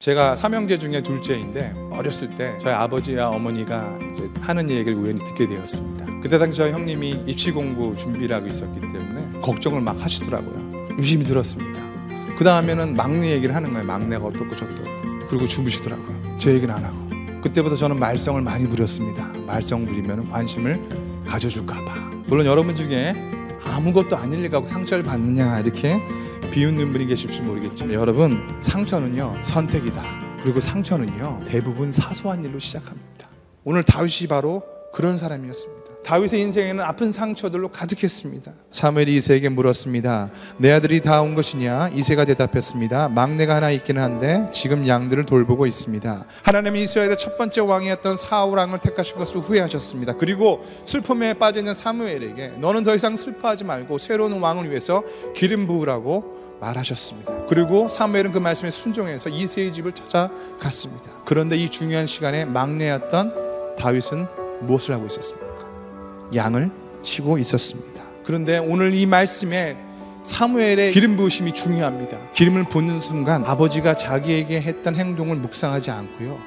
제가 삼형제 중에 둘째인데 어렸을 때 저희 아버지와 어머니가 이제 하는 얘기를 우연히 듣게 되었습니다. 그때 당시 저희 형님이 입시 공부 준비를 하고 있었기 때문에 걱정을 막 하시더라고요. 유심히 들었습니다. 그 다음에는 막내 얘기를 하는 거예요. 막내가 어떻고 저떻고. 그리고 주무시더라고요. 제 얘기는 안 하고. 그때부터 저는 말썽을 많이 부렸습니다. 말썽 부리면 관심을 가져줄까봐. 물론 여러분 중에 아무것도 아닐 리가 상처를 받느냐 이렇게 비웃는 분이 계실지 모르겠지만 여러분 상처는요 선택이다. 그리고 상처는요 대부분 사소한 일로 시작합니다. 오늘 다윗이 바로 그런 사람이었습니다. 다윗의 인생에는 아픈 상처들로 가득했습니다. 사무엘이 이세에게 물었습니다. 내 아들이 다 온 것이냐? 이세가 대답했습니다. 막내가 하나 있기는 한데 지금 양들을 돌보고 있습니다. 하나님이 이스라엘의 첫 번째 왕이었던 사울 왕을 택하신 것을 후회하셨습니다. 그리고 슬픔에 빠져 있는 사무엘에게 너는 더 이상 슬퍼하지 말고 새로운 왕을 위해서 기름 부으라고 말하셨습니다. 그리고 사무엘은 그 말씀에 순종해서 이세의 집을 찾아갔습니다. 그런데 이 중요한 시간에 막내였던 다윗은 무엇을 하고 있었습니까? 양을 치고 있었습니다. 그런데 오늘 이 말씀에 사무엘의 기름 부으심이 중요합니다. 기름을 붓는 순간 아버지가 자기에게 했던 행동을 묵상하지 않고요.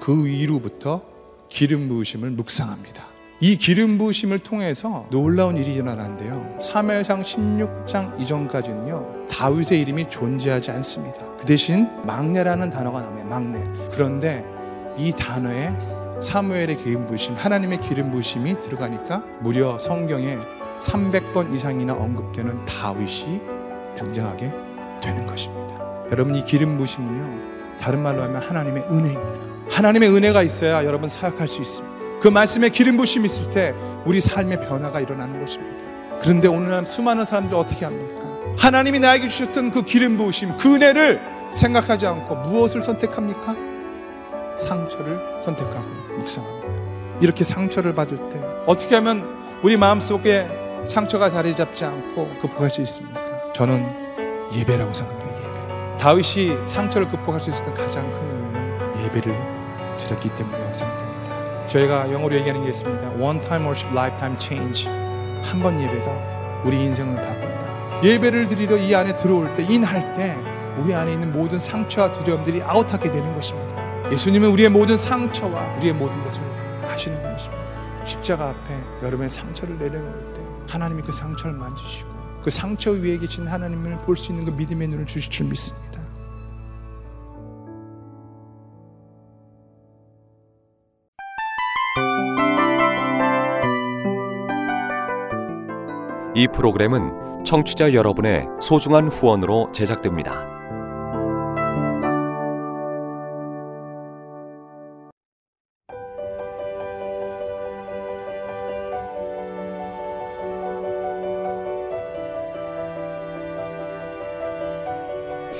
그 이후부터 기름 부으심을 묵상합니다. 이 기름 부으심을 통해서 놀라운 일이 일어나는데요. 사무엘상 16장 이전까지는요. 다윗의 이름이 존재하지 않습니다. 그 대신 막내라는 단어가 나와요. 막내. 그런데 이 단어에 사무엘의 기름 부으심, 하나님의 기름 부으심이 들어가니까 무려 성경에 300번 이상이나 언급되는 다윗이 등장하게 되는 것입니다. 여러분 이 기름 부으심은요. 다른 말로 하면 하나님의 은혜입니다. 하나님의 은혜가 있어야 여러분 사역할 수 있습니다. 그 말씀에 기름 부심이 있을 때 우리 삶의 변화가 일어나는 것입니다. 그런데 오늘 수많은 사람들이 어떻게 합니까? 하나님이 나에게 주셨던 그 기름 부으심, 그 은혜를 생각하지 않고 무엇을 선택합니까? 상처를 선택하고 묵상합니다. 이렇게 상처를 받을 때 어떻게 하면 우리 마음속에 상처가 자리 잡지 않고 극복할 수 있습니까? 저는 예배라고 생각합니다. 예배. 다윗이 상처를 극복할 수 있었던 가장 큰 이유는 예배를 드렸기 때문이라고 생각됩니다. 저희가 영어로 얘기하는 게 있습니다. One time worship, lifetime change. 한 번 예배가 우리 인생을 바꾼다. 예배를 드리러 이 안에 들어올 때, 인할 때 우리 안에 있는 모든 상처와 두려움들이 아웃하게 되는 것입니다. 예수님은 우리의 모든 상처와 우리의 모든 것을 아시는 분이십니다. 십자가 앞에 여러분의 상처를 내려놓을 때 하나님이 그 상처를 만지시고 그 상처 위에 계신 하나님을 볼 수 있는 그 믿음의 눈을 주실 줄 믿습니다. 이 프로그램은 청취자 여러분의 소중한 후원으로 제작됩니다.